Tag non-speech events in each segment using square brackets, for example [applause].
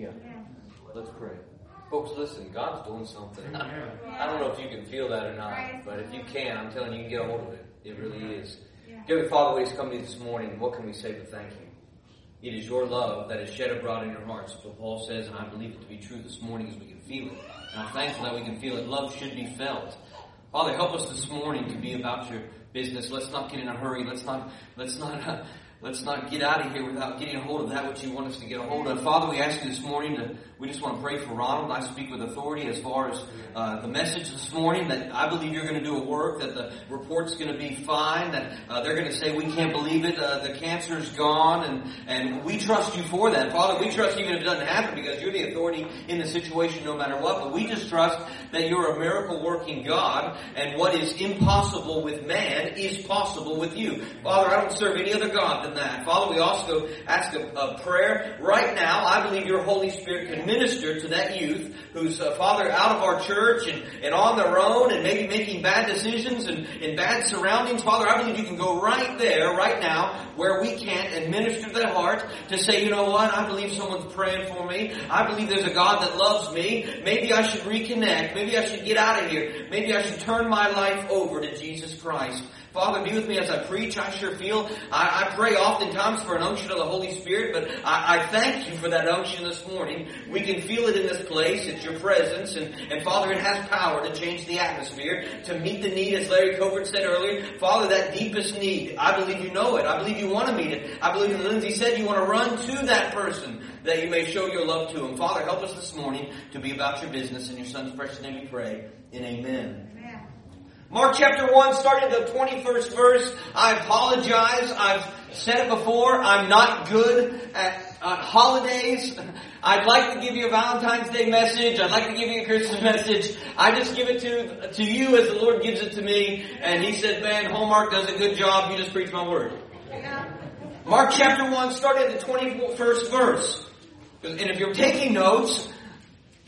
Yeah. Let's pray. Folks, listen, God's doing something. I don't know if you can feel that or not, but if you can, I'm telling you, you can get a hold of it. It really is. Dear Father, we just come to you this morning. What can we say but thank you? It is your love that is shed abroad in your hearts. So Paul says, and I believe it to be true this morning as we can feel it. And I'm thankful that we can feel it. Love should be felt. Father, help us this morning to be about your business. Let's not get in a hurry. Let's not, let's not, uh, let's not get out of here without getting a hold of that which you want us to get a hold of. Father, we ask you this morning to, we just want to pray for Ronald. I speak with authority as far as uh, the message this morning that I believe you're going to do a work, that the report's going to be fine, that uh, they're going to say, we can't believe it, uh, the cancer's gone, and, and we trust you for that. Father, we trust even if it doesn't happen because you're the authority in the situation no matter what, but we just trust that you're a miracle working God, and what is impossible with man is possible with you. Father, I don't serve any other God than that. Father, we also ask a, a prayer right now. I believe your Holy Spirit can minister to that youth who's, uh, Father, out of our church and, and on their own and maybe making bad decisions and in bad surroundings. Father, I believe you can go right there, right now, where we can't and minister that heart to say, you know what, I believe someone's praying for me. I believe there's a God that loves me. Maybe I should reconnect. Maybe I should get out of here. Maybe I should turn my life over to Jesus Christ. Father, be with me as I preach. I sure feel, I, I pray oftentimes for an unction of the Holy Spirit, but I, I, thank you for that unction this morning. We can feel it in this place. It's your presence. And, and Father, it has power to change the atmosphere, to meet the need, as Larry Covert said earlier. Father, that deepest need, I believe you know it. I believe you want to meet it. I believe that Lindsay said you want to run to that person that you may show your love to him. Father, help us this morning to be about your business. In your son's precious name we pray. And amen. Mark chapter 1, starting the 21st verse. I apologize. I've said it before. I'm not good at uh, holidays. I'd like to give you a Valentine's Day message. I'd like to give you a Christmas message. I just give it to, to you as the Lord gives it to me. And He said, man, Hallmark does a good job. You just preach my word. Mark chapter 1, starting the 21st verse. And if you're taking notes,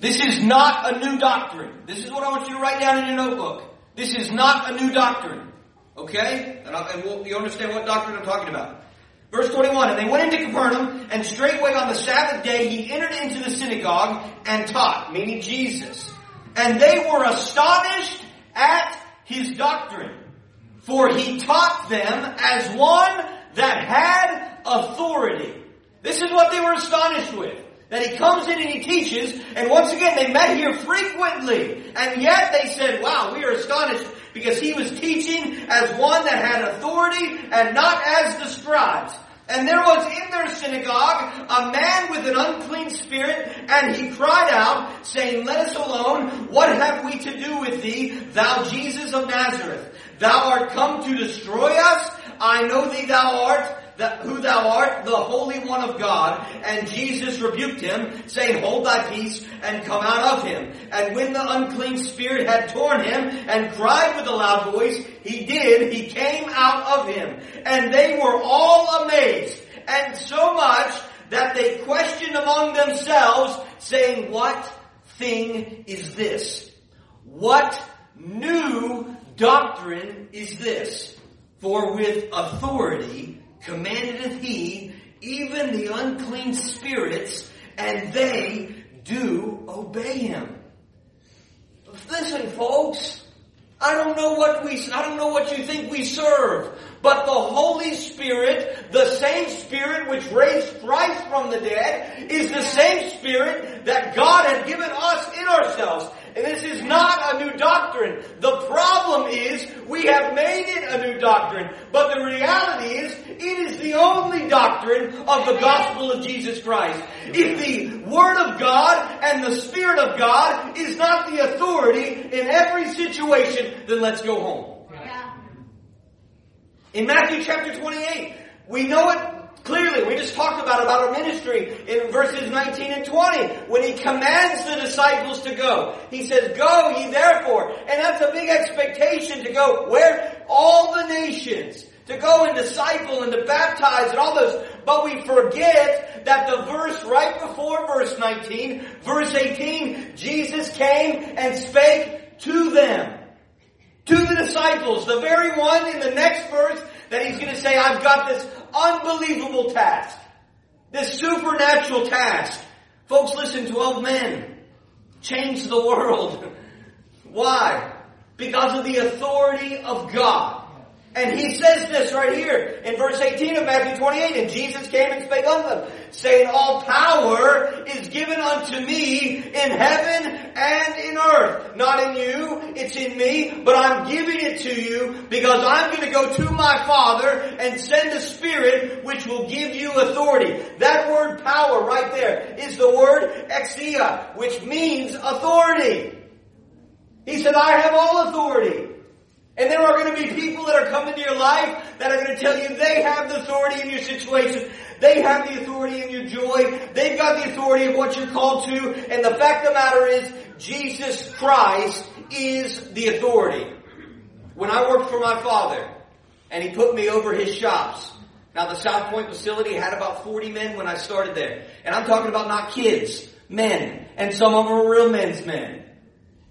this is not a new doctrine. This is what I want you to write down in your notebook. This is not a new doctrine. Okay? And, I, and we'll, you understand what doctrine I'm talking about. Verse 21, And they went into Capernaum, and straightway on the Sabbath day he entered into the synagogue and taught, meaning Jesus. And they were astonished at his doctrine. For he taught them as one that had authority. This is what they were astonished with that he comes in and he teaches, and once again, they met here frequently, and yet they said, wow, we are astonished because he was teaching as one that had authority and not as the scribes. And there was in their synagogue a man with an unclean spirit, and he cried out, saying, Let us alone, what have we to do with thee, thou Jesus of Nazareth? Thou art come to destroy us? I know thee thou art that, who thou art, the Holy One of God. And Jesus rebuked him, saying, Hold thy peace, and come out of him. And when the unclean spirit had torn him, and cried with a loud voice, he did, he came out of him. And they were all amazed, and so much that they questioned among themselves, saying, What thing is this? What new doctrine is this? For with authority commandeth he even the unclean spirits, and they do obey him. Listen, folks, I don't know what we, I don't know what you think we serve, but the Holy Spirit, the same Spirit which raised Christ from the dead, is the same Spirit that God had given us in ourselves. And this is not a new doctrine. The problem is we have made it a new doctrine. But the reality is it is the only doctrine of the gospel of Jesus Christ. If the Word of God and the Spirit of God is not the authority in every situation, then let's go home. In Matthew chapter 28, we know it Clearly, we just talked about about our ministry in verses 19 and 20 when he commands the disciples to go. He says, "Go ye therefore," and that's a big expectation to go where all the nations to go and disciple and to baptize and all those. But we forget that the verse right before verse 19, verse 18, Jesus came and spake to them. To the disciples, the very one in the next verse that he's going to say, I've got this unbelievable task. This supernatural task. Folks, listen, 12 men changed the world. [laughs] Why? Because of the authority of God. And he says this right here in verse 18 of Matthew 28, and Jesus came and spake unto them, saying, All power is given unto me in heaven and in earth. Not in you, it's in me, but I'm giving it to you because I'm going to go to my Father and send a Spirit which will give you authority. That word power right there is the word exousia, which means authority. He said, I have all authority. And there are going to be people that are coming to your life that are going to tell you they have the authority in your situation. They have the authority in your joy. They've got the authority of what you're called to. And the fact of the matter is, Jesus Christ is the authority. When I worked for my father, and he put me over his shops, now the South Point facility had about 40 men when I started there. And I'm talking about not kids, men. And some of them were real men's men.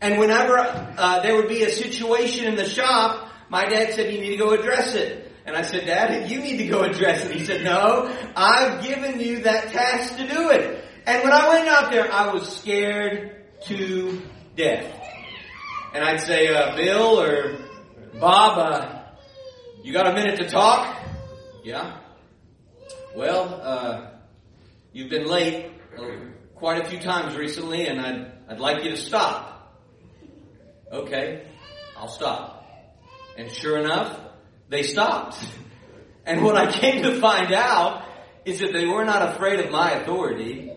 And whenever uh, there would be a situation in the shop, my dad said, you need to go address it. And I said, Dad, you need to go address it. He said, no, I've given you that task to do it. And when I went out there, I was scared to death. And I'd say, uh, Bill or Bob, uh, you got a minute to talk? Yeah. Well, uh, you've been late quite a few times recently, and I'd, I'd like you to stop. Okay, I'll stop. And sure enough, they stopped. [laughs] And what I came to find out is that they were not afraid of my authority,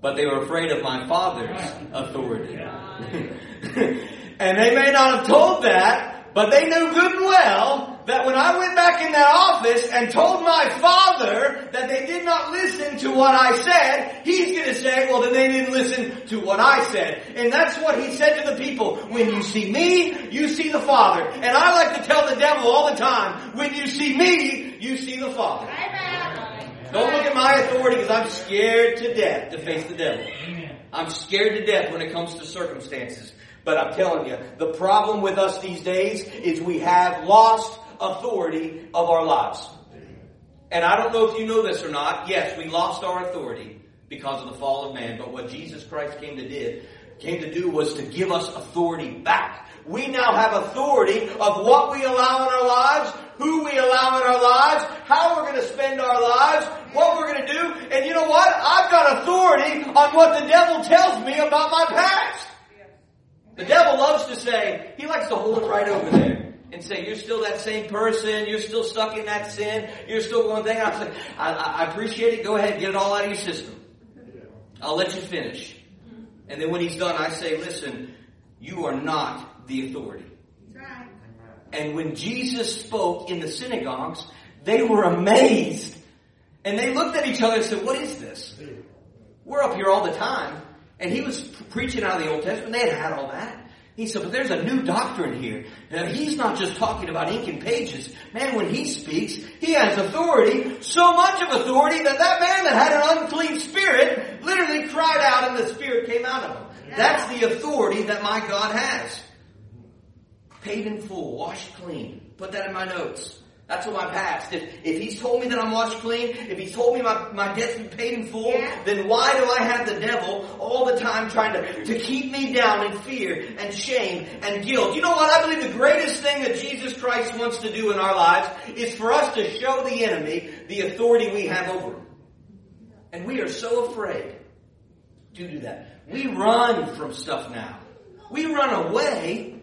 but they were afraid of my father's authority. [laughs] and they may not have told that, but they knew good and well that when I went back in that office and told my father that they did not listen to what I said, he's going to say, well then they didn't listen to what I said. And that's what he said to the people. When you see me, you see the Father. And I like to tell the devil all the time, when you see me, you see the Father. Don't look at my authority because I'm scared to death to face the devil. I'm scared to death when it comes to circumstances. But I'm telling you, the problem with us these days is we have lost authority of our lives. And I don't know if you know this or not. Yes, we lost our authority because of the fall of man. But what Jesus Christ came to did, came to do was to give us authority back. We now have authority of what we allow in our lives, who we allow in our lives, how we're going to spend our lives, what we're going to do. And you know what? I've got authority on what the devil tells me about my past. The devil loves to say, he likes to hold it right over there and say, you're still that same person, you're still stuck in that sin, you're still going there. I, say, I, I appreciate it, go ahead, and get it all out of your system. I'll let you finish. And then when he's done, I say, listen, you are not the authority. And when Jesus spoke in the synagogues, they were amazed. And they looked at each other and said, what is this? We're up here all the time. And he was preaching out of the Old Testament. They had had all that. He said, but there's a new doctrine here. Now, he's not just talking about ink and pages. Man, when he speaks, he has authority, so much of authority that that man that had an unclean spirit literally cried out and the spirit came out of him. Yeah. That's the authority that my God has. Paid in full, washed clean. Put that in my notes. That's what my past. If, if he's told me that I'm washed clean, if he's told me my, my debt's been paid in full, yeah. then why do I have the devil all the time trying to, to keep me down in fear and shame and guilt? You know what? I believe the greatest thing that Jesus Christ wants to do in our lives is for us to show the enemy the authority we have over him. And we are so afraid to do that. We run from stuff now. We run away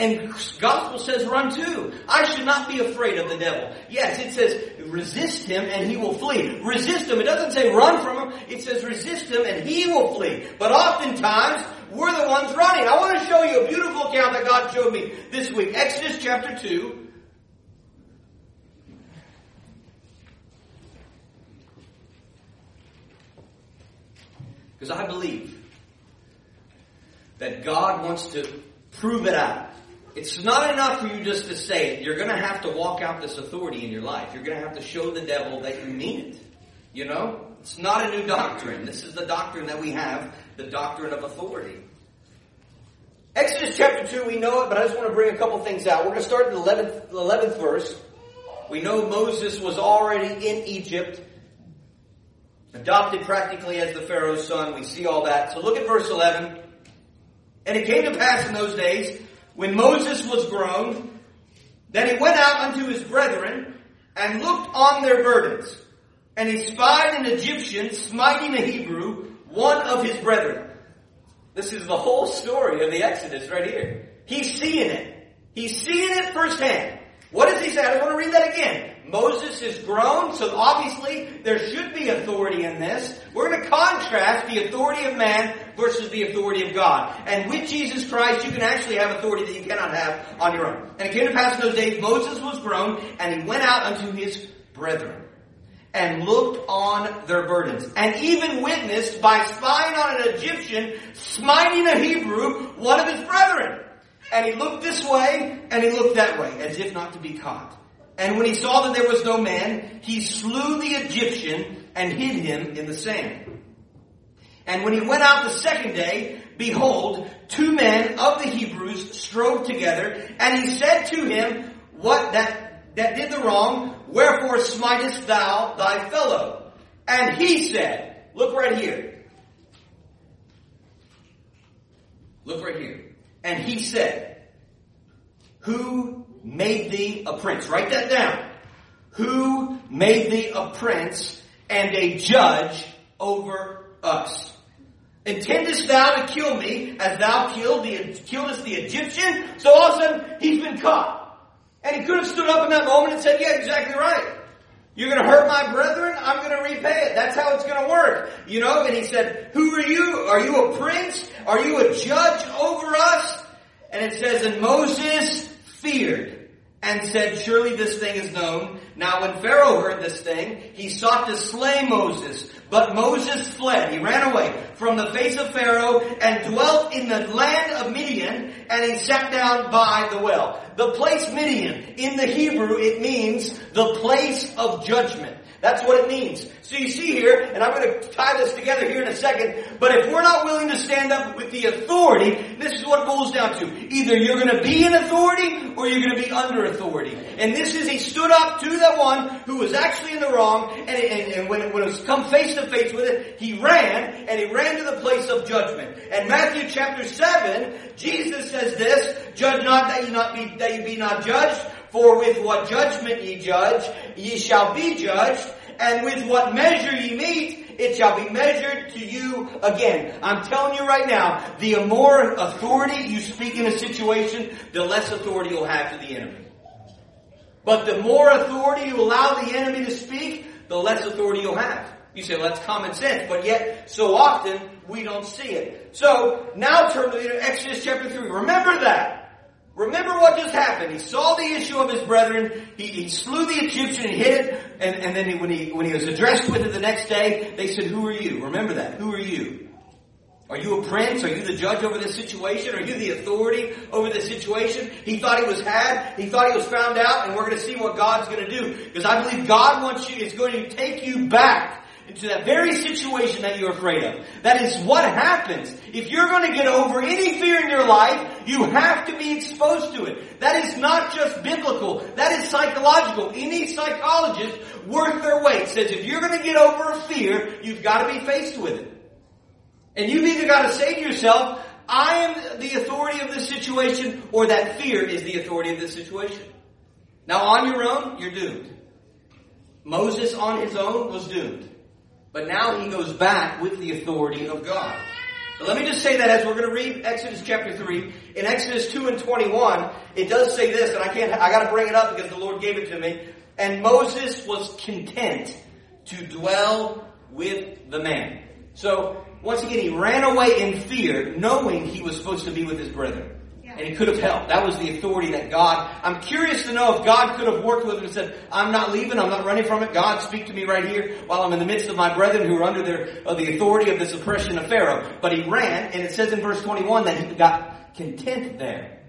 and gospel says run too. I should not be afraid of the devil. Yes, it says resist him and he will flee. Resist him. It doesn't say run from him. It says resist him and he will flee. But oftentimes, we're the ones running. I want to show you a beautiful account that God showed me this week. Exodus chapter 2. Because I believe that God wants to prove it out. It's not enough for you just to say it. You're going to have to walk out this authority in your life. You're going to have to show the devil that you mean it. You know? It's not a new doctrine. This is the doctrine that we have, the doctrine of authority. Exodus chapter 2, we know it, but I just want to bring a couple things out. We're going to start at the 11th, 11th verse. We know Moses was already in Egypt adopted practically as the Pharaoh's son. We see all that. So look at verse 11. And it came to pass in those days, when Moses was grown, that he went out unto his brethren and looked on their burdens. And he spied an Egyptian smiting a Hebrew, one of his brethren. This is the whole story of the Exodus right here. He's seeing it. He's seeing it firsthand. What does he say? I want to read that again. Moses is grown, so obviously there should be authority in this. We're going to contrast the authority of man versus the authority of God. And with Jesus Christ, you can actually have authority that you cannot have on your own. And it came to pass in those days, Moses was grown, and he went out unto his brethren and looked on their burdens, and even witnessed by spying on an Egyptian smiting a Hebrew, one of his brethren. And he looked this way, and he looked that way, as if not to be caught. And when he saw that there was no man, he slew the Egyptian and hid him in the sand. And when he went out the second day, behold, two men of the Hebrews strove together, and he said to him, What that, that did the wrong, wherefore smitest thou thy fellow? And he said, Look right here. Look right here. And he said, Who made thee a prince? Write that down. Who made thee a prince and a judge over us? Intendest thou to kill me as thou killed the, killedest the Egyptian? So all of a sudden, he's been caught. And he could have stood up in that moment and said, yeah, exactly right. You're going to hurt my brethren? I'm going to repay it. That's how it's going to work. You know, and he said, who are you? Are you a prince? Are you a judge over us? And it says, and Moses feared and said, surely this thing is known. Now when Pharaoh heard this thing, he sought to slay Moses. But Moses fled. He ran away from the face of Pharaoh and dwelt in the land of Midian and he sat down by the well. The place Midian, in the Hebrew, it means the place of judgment. That's what it means. So you see here, and I'm going to tie this together here in a second, but if we're not willing to stand up with the authority, this is what it boils down to. Either you're going to be in authority or you're going to be under authority. And this is, he stood up to the one who was actually in the wrong, and, and, and when, it, when it was come face to face with it, he ran, and he ran to the place of judgment. And Matthew chapter 7, Jesus says this, judge not that you not be, that you be not judged, for with what judgment ye judge, ye shall be judged, and with what measure ye meet, it shall be measured to you again. I'm telling you right now, the more authority you speak in a situation, the less authority you'll have to the enemy. But the more authority you allow the enemy to speak, the less authority you'll have. You say, well, that's common sense, but yet, so often, we don't see it. So, now turn to Exodus chapter 3. Remember that. Remember what just happened. He saw the issue of his brethren. He, he slew the Egyptian and hid it. And, and then he, when he when he was addressed with it the next day, they said, "Who are you?" Remember that. Who are you? Are you a prince? Are you the judge over this situation? Are you the authority over this situation? He thought he was had. He thought he was found out, and we're going to see what God's going to do. Because I believe God wants you, is going to take you back into that very situation that you're afraid of. That is what happens. If you're going to get over any fear in your life, you have to be exposed to it. That is not just biblical. That is psychological. Any psychologist worth their weight says if you're going to get over a fear, you've got to be faced with it. And you've either got to say to yourself, I am the authority of this situation, or that fear is the authority of this situation. Now on your own, you're doomed. Moses on his own was doomed. But now he goes back with the authority of God. But let me just say that as we're going to read Exodus chapter 3, in Exodus 2 and 21, it does say this, and I can't, I gotta bring it up because the Lord gave it to me. And Moses was content to dwell with the man. So, once again, he ran away in fear, knowing he was supposed to be with his brethren. And he could have helped. That was the authority that God, I'm curious to know if God could have worked with him and said, I'm not leaving, I'm not running from it. God, speak to me right here while I'm in the midst of my brethren who are under their, of the authority of this oppression of Pharaoh. But he ran, and it says in verse 21 that he got content there.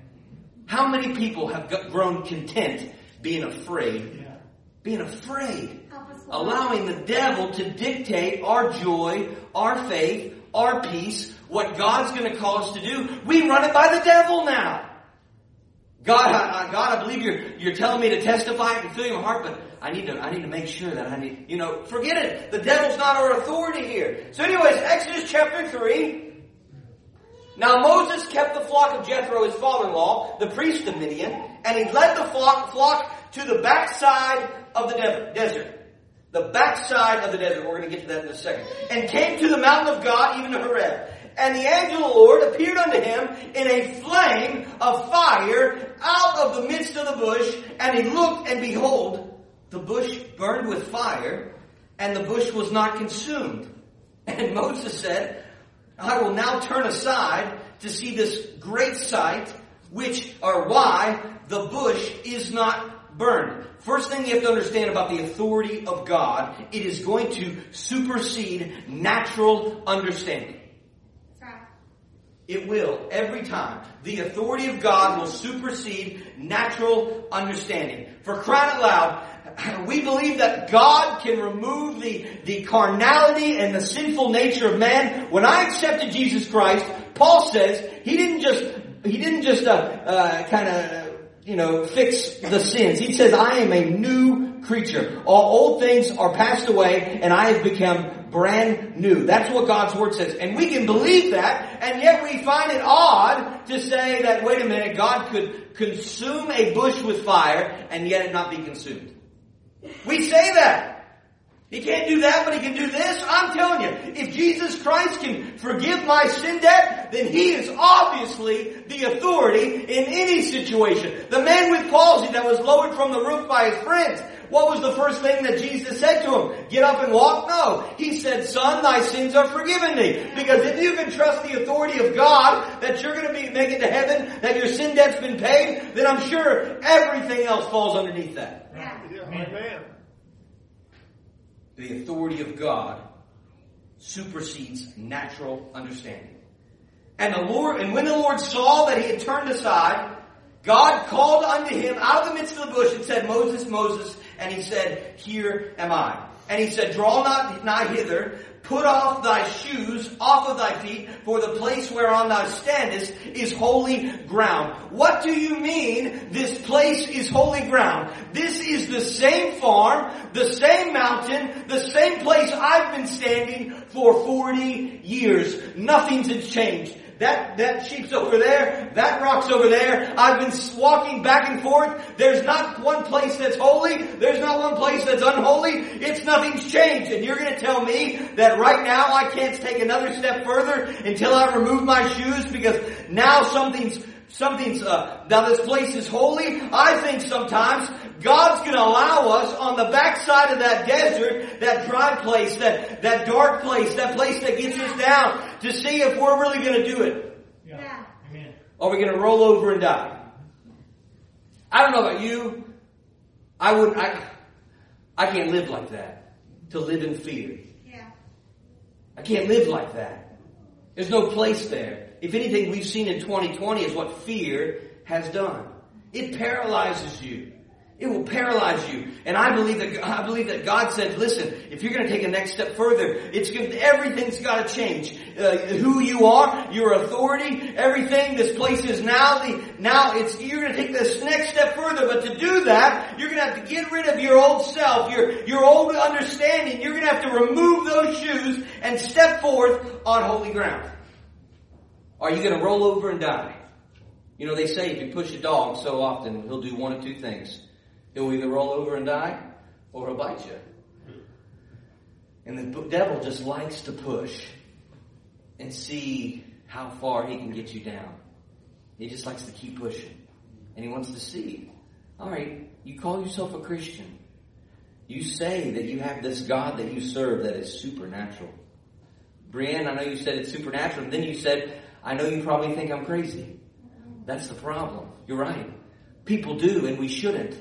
How many people have grown content being afraid? Being afraid. Allowing the devil to dictate our joy, our faith, our peace, what God's going to call us to do. We run it by the devil now. God, I, God, I believe you're, you're telling me to testify. I can feel your heart, but I need to, I need to make sure that I need, you know, forget it. The devil's not our authority here. So anyways, Exodus chapter 3. Now Moses kept the flock of Jethro, his father-in-law, the priest of Midian, and he led the flock, flock to the backside of the de- desert. The backside of the desert. We're going to get to that in a second. And came to the mountain of God, even to Horeb. And the angel of the Lord appeared unto him in a flame of fire out of the midst of the bush. And he looked, and behold, the bush burned with fire, and the bush was not consumed. And [laughs] Moses said, I will now turn aside to see this great sight, which, or why the bush is not burned. First thing you have to understand about the authority of God, it is going to supersede natural understanding. It will, every time. The authority of God will supersede natural understanding. For crying out loud, [clears throat] we believe that God can remove the, the carnality and the sinful nature of man. When I accepted Jesus Christ, Paul says, he didn't just, he didn't just, uh, uh, kind of, you know, fix the sins. He says, I am a new creature. All old things are passed away and I have become brand new. That's what God's Word says. And we can believe that, and yet we find it odd to say that, wait a minute, God could consume a bush with fire and yet it not be consumed. We say that. He can't do that, but he can do this. I'm telling you, if Jesus Christ can forgive my sin debt, then he is obviously the authority in any situation. The man with palsy that was lowered from the roof by his friends, what was the first thing that Jesus said to him? Get up and walk? No. He said, son, thy sins are forgiven thee. Because if you can trust the authority of God that you're going to be making to heaven, that your sin debt's been paid, then I'm sure everything else falls underneath that. Yeah. Amen. The authority of God supersedes natural understanding. And the Lord, and when the Lord saw that he had turned aside, God called unto him out of the midst of the bush and said, Moses, Moses, and he said, Here am I. And he said, Draw not nigh hither, put off thy shoes off of thy feet, for the place whereon thou standest is holy ground. What do you mean this place is holy ground? This is the same farm, the same mountain, the same place I've been standing for 40 years. Nothing's changed. That, that sheep's over there. That rock's over there. I've been walking back and forth. There's not one place that's holy. There's not one place that's unholy. It's nothing's changed. And you're going to tell me that right now I can't take another step further until I remove my shoes because now something's something's uh, now this place is holy. I think sometimes God's going to allow us on the backside of that desert, that dry place, that that dark place, that place that gets us down, to see if we're really going to do it. Yeah. Amen. Are we going to roll over and die? I don't know about you. I would. I. I can't live like that. To live in fear. Yeah. I can't live like that. There's no place there. If anything we've seen in 2020 is what fear has done. It paralyzes you. It will paralyze you. And I believe that I believe that God said, "Listen, if you're going to take a next step further, it's going everything's got to change. Uh, who you are, your authority, everything. This place is now the now it's you're going to take this next step further. But to do that, you're going to have to get rid of your old self, your your old understanding. You're going to have to remove those shoes and step forth on holy ground. Are you going to roll over and die? You know, they say if you push a dog so often, he'll do one of two things. He'll either roll over and die, or he'll bite you. And the devil just likes to push and see how far he can get you down. He just likes to keep pushing. And he wants to see. All right, you call yourself a Christian. You say that you have this God that you serve that is supernatural. Brienne, I know you said it's supernatural. And then you said, I know you probably think I'm crazy. That's the problem. You're right. People do, and we shouldn't.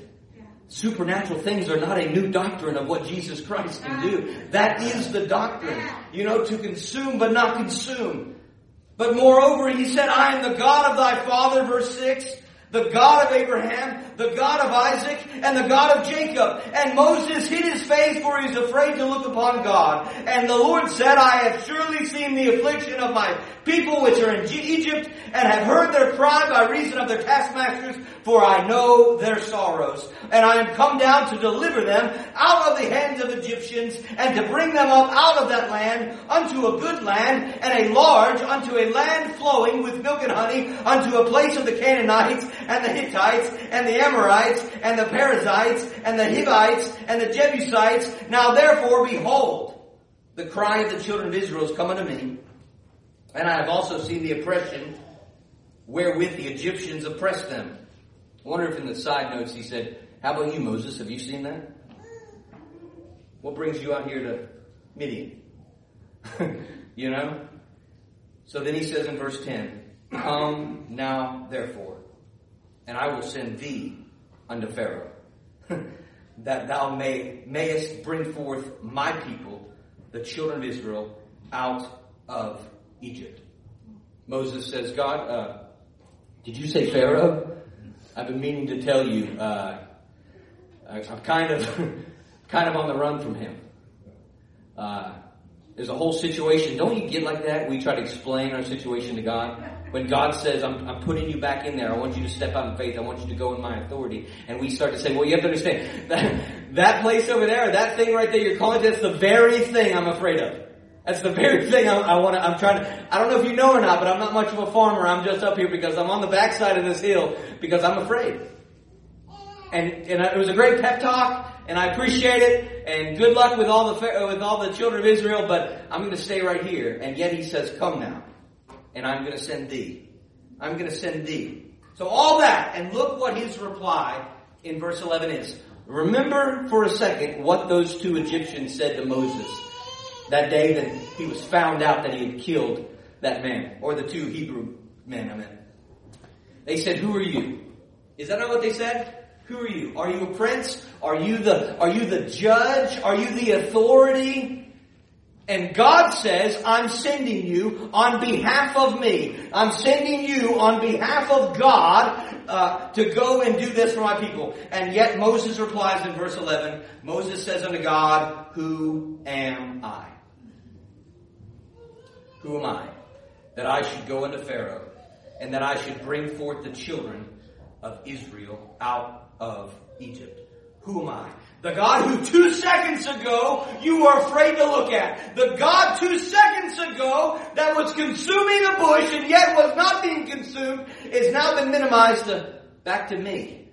Supernatural things are not a new doctrine of what Jesus Christ can do. That is the doctrine. You know, to consume but not consume. But moreover, he said, I am the God of thy father, verse 6. The God of Abraham, the God of Isaac, and the God of Jacob. And Moses hid his face for he was afraid to look upon God. And the Lord said, I have surely seen the affliction of my people which are in Egypt, and have heard their cry by reason of their taskmasters, for I know their sorrows. And I am come down to deliver them out of the hands of Egyptians, and to bring them up out of that land unto a good land, and a large, unto a land flowing with milk and honey, unto a place of the Canaanites, and the Hittites, and the Amorites, and the Perizzites, and the Hivites, and the Jebusites. Now therefore, behold, the cry of the children of Israel is come unto me, and I have also seen the oppression wherewith the Egyptians oppressed them. I wonder if in the side notes he said, How about you, Moses? Have you seen that? What brings you out here to Midian? [laughs] you know? So then he says in verse 10, Come now, therefore, and I will send thee unto Pharaoh, [laughs] that thou may, mayest bring forth my people, the children of Israel, out of Egypt. Moses says, God, uh, did you say Pharaoh? I've been meaning to tell you, uh, I'm kind of, [laughs] kind of on the run from him. Uh, there's a whole situation. Don't you get like that? We try to explain our situation to God. When God says, I'm, I'm putting you back in there. I want you to step out in faith. I want you to go in my authority. And we start to say, well, you have to understand [laughs] that, that place over there, that thing right there you're calling, that's the very thing I'm afraid of. That's the very thing I, I want to, I'm trying to, I don't know if you know or not, but I'm not much of a farmer. I'm just up here because I'm on the backside of this hill because I'm afraid. And, and it was a great pep talk and I appreciate it and good luck with all the, with all the children of Israel, but I'm going to stay right here. And yet he says, come now and I'm going to send thee. I'm going to send thee. So all that, and look what his reply in verse 11 is. Remember for a second what those two Egyptians said to Moses that day that he was found out that he had killed that man, or the two Hebrew men, I mean. They said, who are you? Is that not what they said? Who are you? Are you a prince? Are you the, are you the judge? Are you the authority? And God says, I'm sending you on behalf of me. I'm sending you on behalf of God uh, to go and do this for my people. And yet Moses replies in verse 11, Moses says unto God, Who am I? Who am I? That I should go unto Pharaoh and that I should bring forth the children of Israel out of Egypt. Who am I? The God who two seconds ago you were afraid to look at. The God two seconds ago that was consuming the bush and yet was not being consumed is now been minimized to back to me.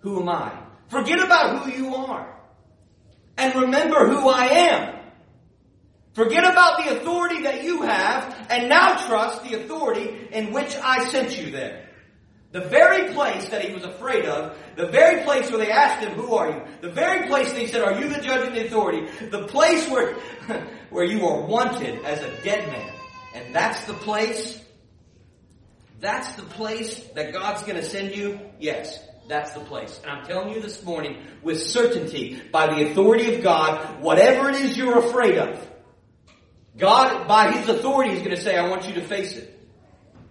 Who am I? Forget about who you are. And remember who I am. Forget about the authority that you have and now trust the authority in which I sent you there. The very place that he was afraid of, the very place where they asked him, who are you? The very place they said, are you the judge and the authority? The place where, [laughs] where you are wanted as a dead man. And that's the place, that's the place that God's gonna send you? Yes, that's the place. And I'm telling you this morning with certainty, by the authority of God, whatever it is you're afraid of, God, by His authority, is gonna say, I want you to face it.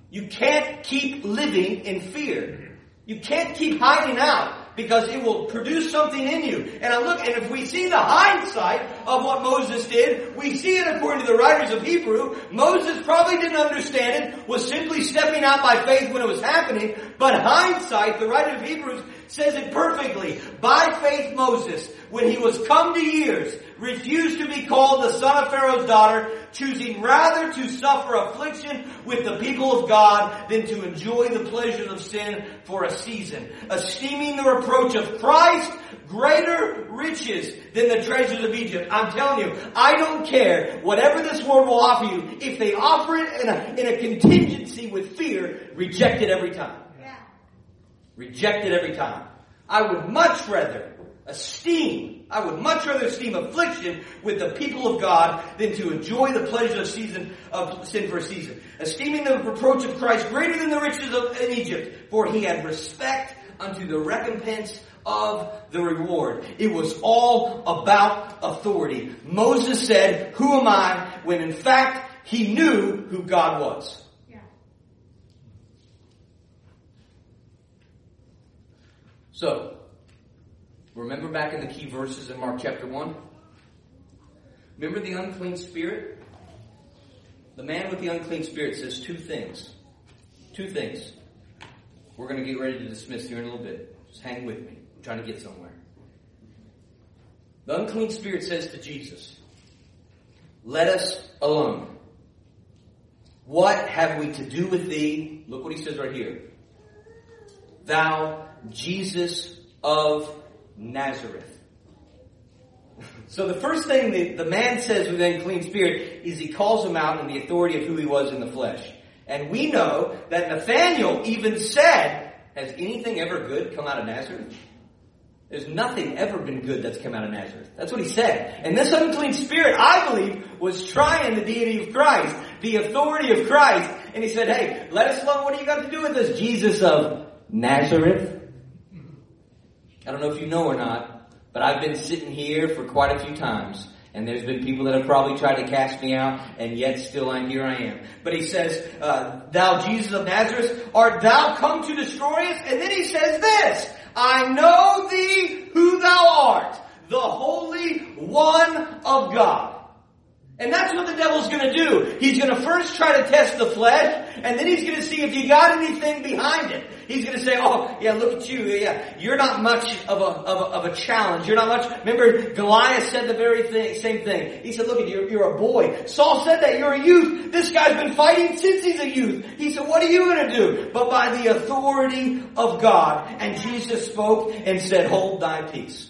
You can't keep living in fear. You can't keep hiding out because it will produce something in you. And I look, and if we see the hindsight of what Moses did, we see it according to the writers of Hebrew. Moses probably didn't understand it, was simply stepping out by faith when it was happening. But hindsight, the writer of Hebrews says it perfectly. By faith Moses, when he was come to years, refused to be called the son of Pharaoh's daughter, choosing rather to suffer affliction with the people of God than to enjoy the pleasures of sin for a season, esteeming the reproach of Christ greater riches than the treasures of Egypt. I'm telling you, I don't care whatever this world will offer you. If they offer it in a, in a contingency with fear, reject it every time. Reject it every time. I would much rather esteem, I would much rather esteem affliction with the people of God than to enjoy the pleasure of season of sin for a season. Esteeming the reproach of Christ greater than the riches of in Egypt, for he had respect unto the recompense of the reward. It was all about authority. Moses said, who am I? When in fact, he knew who God was. So, remember back in the key verses in Mark chapter 1? Remember the unclean spirit? The man with the unclean spirit says two things. Two things. We're going to get ready to dismiss here in a little bit. Just hang with me. I'm trying to get somewhere. The unclean spirit says to Jesus, Let us alone. What have we to do with thee? Look what he says right here. Thou, Jesus of Nazareth. so the first thing the, the man says with unclean spirit is he calls him out in the authority of who he was in the flesh. And we know that Nathaniel even said, has anything ever good come out of Nazareth? There's nothing ever been good that's come out of Nazareth. That's what he said. And this unclean spirit, I believe, was trying the deity of Christ, the authority of Christ. And he said, hey, let us know what do you got to do with this Jesus of Nazareth? I don't know if you know or not, but I've been sitting here for quite a few times. And there's been people that have probably tried to cast me out, and yet still I'm here I am. But he says, uh, Thou Jesus of Nazareth, art thou come to destroy us? And then he says this, I know thee who thou art, the Holy One of God. And that's what the devil's gonna do. He's gonna first try to test the flesh, and then he's gonna see if you got anything behind it. He's gonna say, oh, yeah, look at you, yeah, you're not much of a, of a, of a challenge. You're not much, remember, Goliath said the very thing, same thing. He said, look at you, you're a boy. Saul said that, you're a youth. This guy's been fighting since he's a youth. He said, what are you gonna do? But by the authority of God. And Jesus spoke and said, hold thy peace.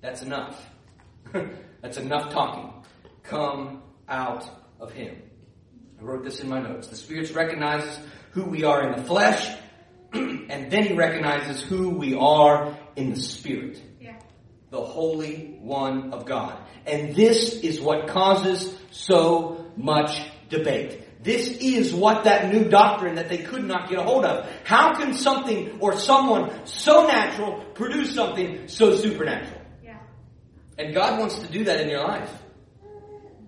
That's enough. [laughs] That's enough talking come out of him. I wrote this in my notes. The Spirit recognizes who we are in the flesh, [clears throat] and then he recognizes who we are in the Spirit. Yeah. The Holy One of God. And this is what causes so much debate. This is what that new doctrine that they could not get a hold of. How can something or someone so natural produce something so supernatural? Yeah. And God wants to do that in your life.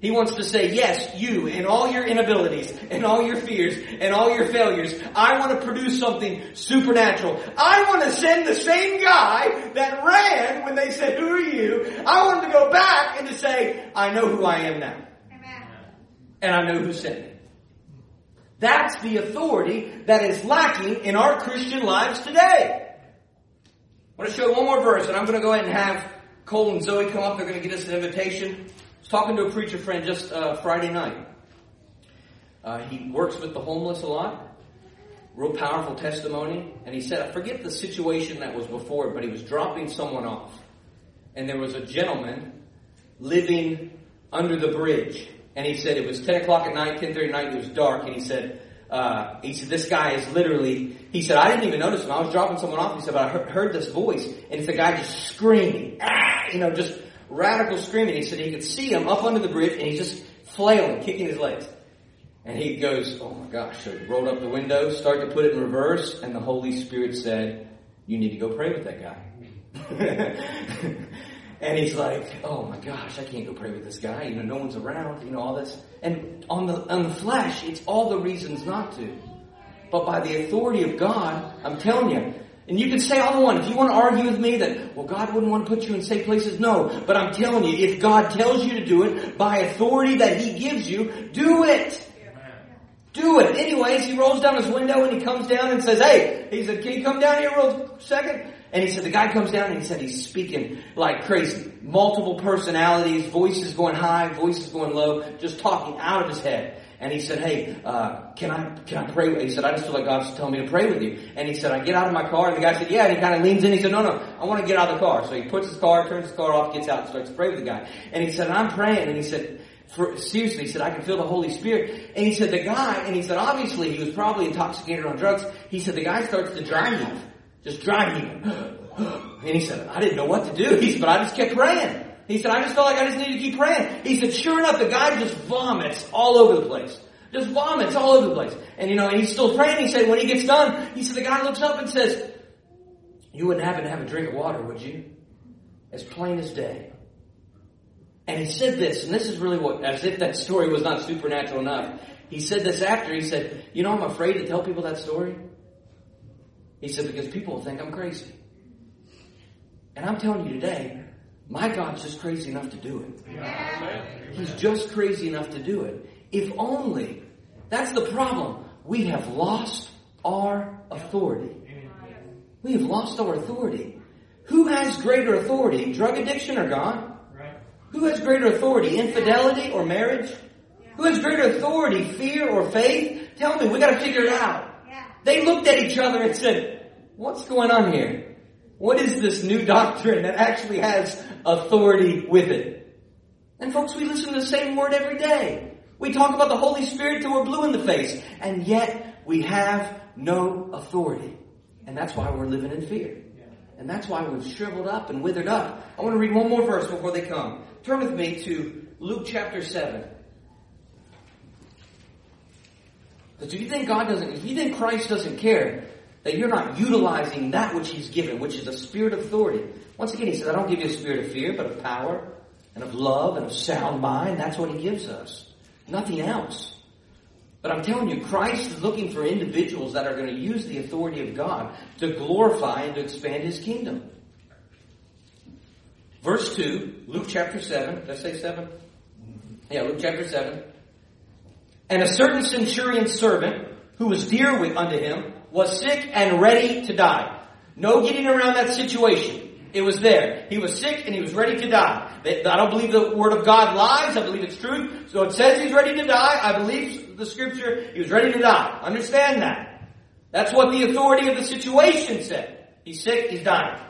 He wants to say, yes, you, and all your inabilities, and all your fears, and all your failures, I want to produce something supernatural. I want to send the same guy that ran when they said, who are you? I want him to go back and to say, I know who I am now. Amen. And I know who sent me. That's the authority that is lacking in our Christian lives today. I want to show one more verse, and I'm going to go ahead and have Cole and Zoe come up. They're going to get us an invitation was talking to a preacher friend just uh, Friday night. Uh, he works with the homeless a lot. Real powerful testimony. And he said, I forget the situation that was before, but he was dropping someone off. And there was a gentleman living under the bridge. And he said it was 10 o'clock at night, 10.30 at night, it was dark. And he said, uh, he said, this guy is literally, he said, I didn't even notice him. I was dropping someone off. He said, but I heard, heard this voice. And it's a guy just screaming, ah, you know, just radical screaming. He said he could see him up under the bridge and he's just flailing, kicking his legs. And he goes, oh my gosh. So he rolled up the window, started to put it in reverse, and the Holy Spirit said, you need to go pray with that guy. [laughs] and he's like, oh my gosh, I can't go pray with this guy. You know, no one's around, you know, all this. And on the, on the flesh, it's all the reasons not to. But by the authority of God, I'm telling you, and you can say all the one. If you want to argue with me that, well, God wouldn't want to put you in safe places, no. But I'm telling you, if God tells you to do it by authority that He gives you, do it. Do it. Anyways, he rolls down his window and he comes down and says, hey, he said, can you come down here real second? And he said, the guy comes down and he said he's speaking like crazy. Multiple personalities, voices going high, voices going low, just talking out of his head. And he said, hey, uh, can I, can I pray? He said, I just feel like God's telling me to pray with you. And he said, I get out of my car. And the guy said, yeah. And he kind of leans in. He said, no, no, I want to get out of the car. So he puts his car, turns his car off, gets out and starts to pray with the guy. And he said, I'm praying. And he said, for, seriously, he said, I can feel the Holy Spirit. And he said, the guy, and he said, obviously he was probably intoxicated on drugs. He said, the guy starts to dry heave. Just dry heave. and he said, I didn't know what to do. He said, but I just kept praying. He said, I just felt like I just needed to keep praying. He said, sure enough, the guy just vomits all over the place. Just vomits all over the place. And you know, and he's still praying. He said, when he gets done, he said, the guy looks up and says, you wouldn't happen to have a drink of water, would you? As plain as day. And he said this, and this is really what, as if that story was not supernatural enough. He said this after, he said, you know, I'm afraid to tell people that story. He said, because people will think I'm crazy. And I'm telling you today, my God's just crazy enough to do it. He's just crazy enough to do it. If only. That's the problem. We have lost our authority. We have lost our authority. Who has greater authority, drug addiction or God? Who has greater authority, infidelity or marriage? Who has greater authority, fear or faith? Tell me, we gotta figure it out. They looked at each other and said, what's going on here? What is this new doctrine that actually has authority with it? And folks, we listen to the same word every day. We talk about the Holy Spirit till we're blue in the face, and yet we have no authority. And that's why we're living in fear. And that's why we've shriveled up and withered up. I want to read one more verse before they come. Turn with me to Luke chapter 7. Because if you think God doesn't, if you think Christ doesn't care, that you're not utilizing that which He's given, which is a spirit of authority. Once again, He says, I don't give you a spirit of fear, but of power and of love and of sound mind. That's what He gives us. Nothing else. But I'm telling you, Christ is looking for individuals that are going to use the authority of God to glorify and to expand His kingdom. Verse 2, Luke chapter 7. Did I say 7? Yeah, Luke chapter 7. And a certain centurion's servant, who was dear with, unto him, was sick and ready to die. No getting around that situation. It was there. He was sick and he was ready to die. I don't believe the word of God lies. I believe it's truth. So it says he's ready to die. I believe the scripture. He was ready to die. Understand that. That's what the authority of the situation said. He's sick. He's dying.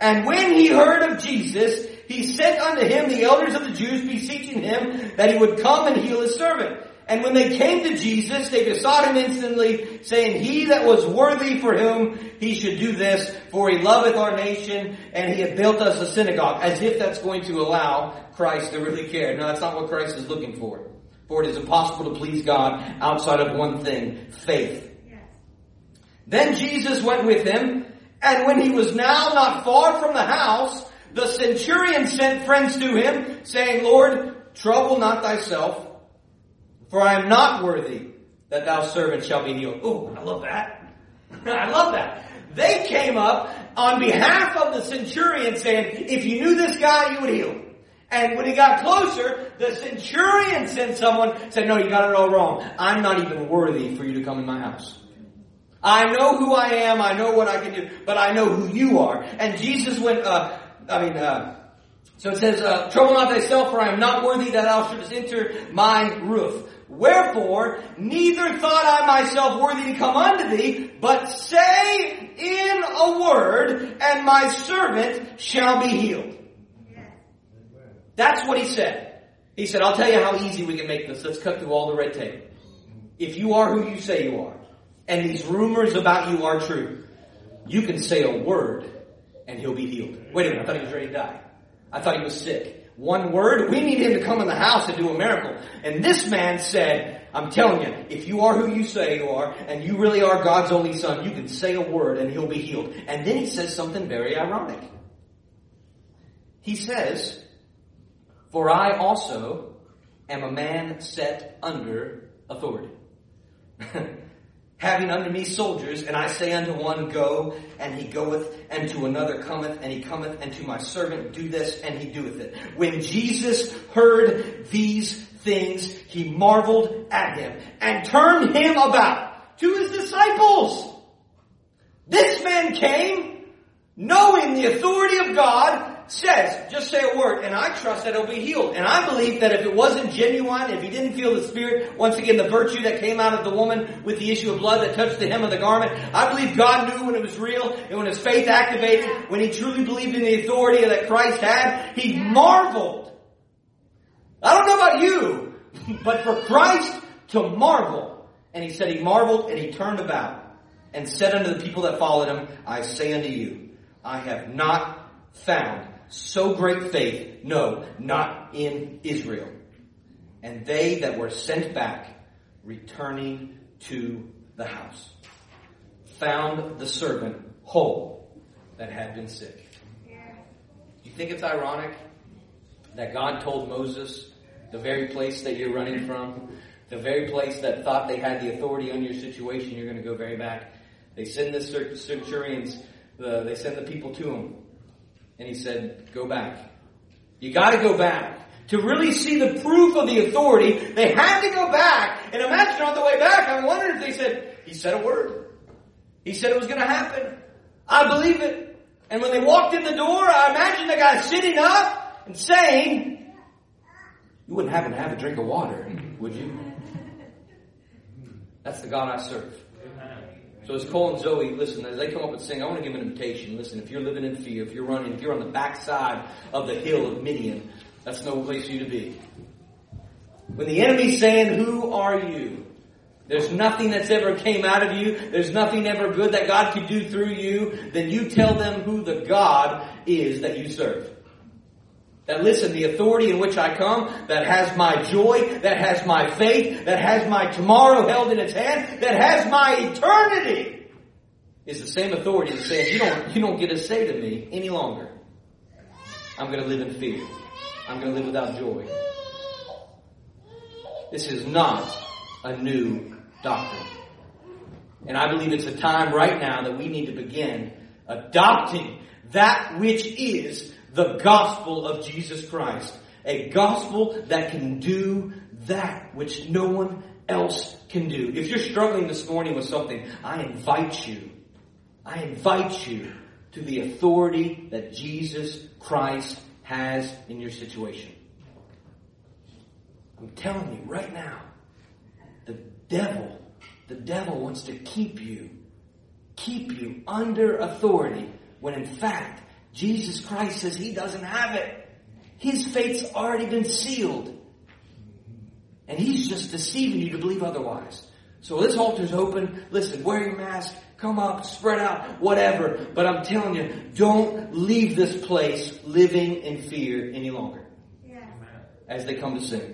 And when he heard of Jesus, he sent unto him the elders of the Jews beseeching him that he would come and heal his servant. And when they came to Jesus, they besought him instantly, saying, He that was worthy for whom he should do this, for he loveth our nation, and he had built us a synagogue. As if that's going to allow Christ to really care. No, that's not what Christ is looking for. For it is impossible to please God outside of one thing, faith. Then Jesus went with him, and when he was now not far from the house, the centurion sent friends to him, saying, Lord, trouble not thyself, for I am not worthy that thou servant shall be healed. Oh, I love that. [laughs] I love that. They came up on behalf of the centurion saying, if you knew this guy, you would heal. And when he got closer, the centurion sent someone, said, no, you got it all wrong. I'm not even worthy for you to come in my house. I know who I am, I know what I can do, but I know who you are. And Jesus went, uh, I mean, uh, so it says, uh, trouble not thyself, for I am not worthy that thou shouldest enter my roof. Wherefore, neither thought I myself worthy to come unto thee, but say in a word, and my servant shall be healed. That's what he said. He said, I'll tell you how easy we can make this. Let's cut through all the red tape. If you are who you say you are, and these rumors about you are true, you can say a word and he'll be healed. Wait a minute, I thought he was ready to die. I thought he was sick one word. We need him to come in the house and do a miracle. And this man said, I'm telling you, if you are who you say you are, and you really are God's only son, you can say a word and he'll be healed. And then he says something very ironic. He says, for I also am a man set under authority. Having unto me soldiers, and I say unto one, Go, and he goeth, and to another cometh, and he cometh, and to my servant, Do this, and he doeth it. When Jesus heard these things, he marveled at him, and turned him about to his disciples. This man came, knowing the authority of God, says, just say a word, and I trust that it'll be healed. And I believe that if it wasn't genuine, if he didn't feel the Spirit, once again, the virtue that came out of the woman with the issue of blood that touched the hem of the garment, I believe God knew when it was real, and when his faith activated, when he truly believed in the authority that Christ had, he marveled. I don't know about you, but for Christ to marvel, and he said he marveled and he turned about and said unto the people that followed him, I say unto you, I have not found so great faith, no, not in Israel. And they that were sent back, returning to the house, found the servant whole that had been sick. Do you think it's ironic that God told Moses, the very place that you're running from, the very place that thought they had the authority on your situation, you're going to go very back. They send the centurions, the, they send the people to him. And he said, go back. You gotta go back. To really see the proof of the authority, they had to go back. And imagine on the way back, I'm wondering if they said, he said a word. He said it was gonna happen. I believe it. And when they walked in the door, I imagine the guy sitting up and saying, you wouldn't happen to have a drink of water, would you? That's the God I serve. So as Cole and Zoe, listen, as they come up and sing, I want to give an invitation. Listen, if you're living in fear, if you're running, if you're on the backside of the hill of Midian, that's no place for you to be. When the enemy's saying, who are you? There's nothing that's ever came out of you. There's nothing ever good that God could do through you. Then you tell them who the God is that you serve. That listen, the authority in which I come, that has my joy, that has my faith, that has my tomorrow held in its hand, that has my eternity, is the same authority that says, you don't, you don't get to say to me any longer, I'm gonna live in fear. I'm gonna live without joy. This is not a new doctrine. And I believe it's a time right now that we need to begin adopting that which is the gospel of Jesus Christ. A gospel that can do that which no one else can do. If you're struggling this morning with something, I invite you, I invite you to the authority that Jesus Christ has in your situation. I'm telling you right now, the devil, the devil wants to keep you, keep you under authority when in fact Jesus Christ says he doesn't have it. His fate's already been sealed. And he's just deceiving you to believe otherwise. So this altar's open. Listen, wear your mask, come up, spread out, whatever. But I'm telling you, don't leave this place living in fear any longer. As they come to sing.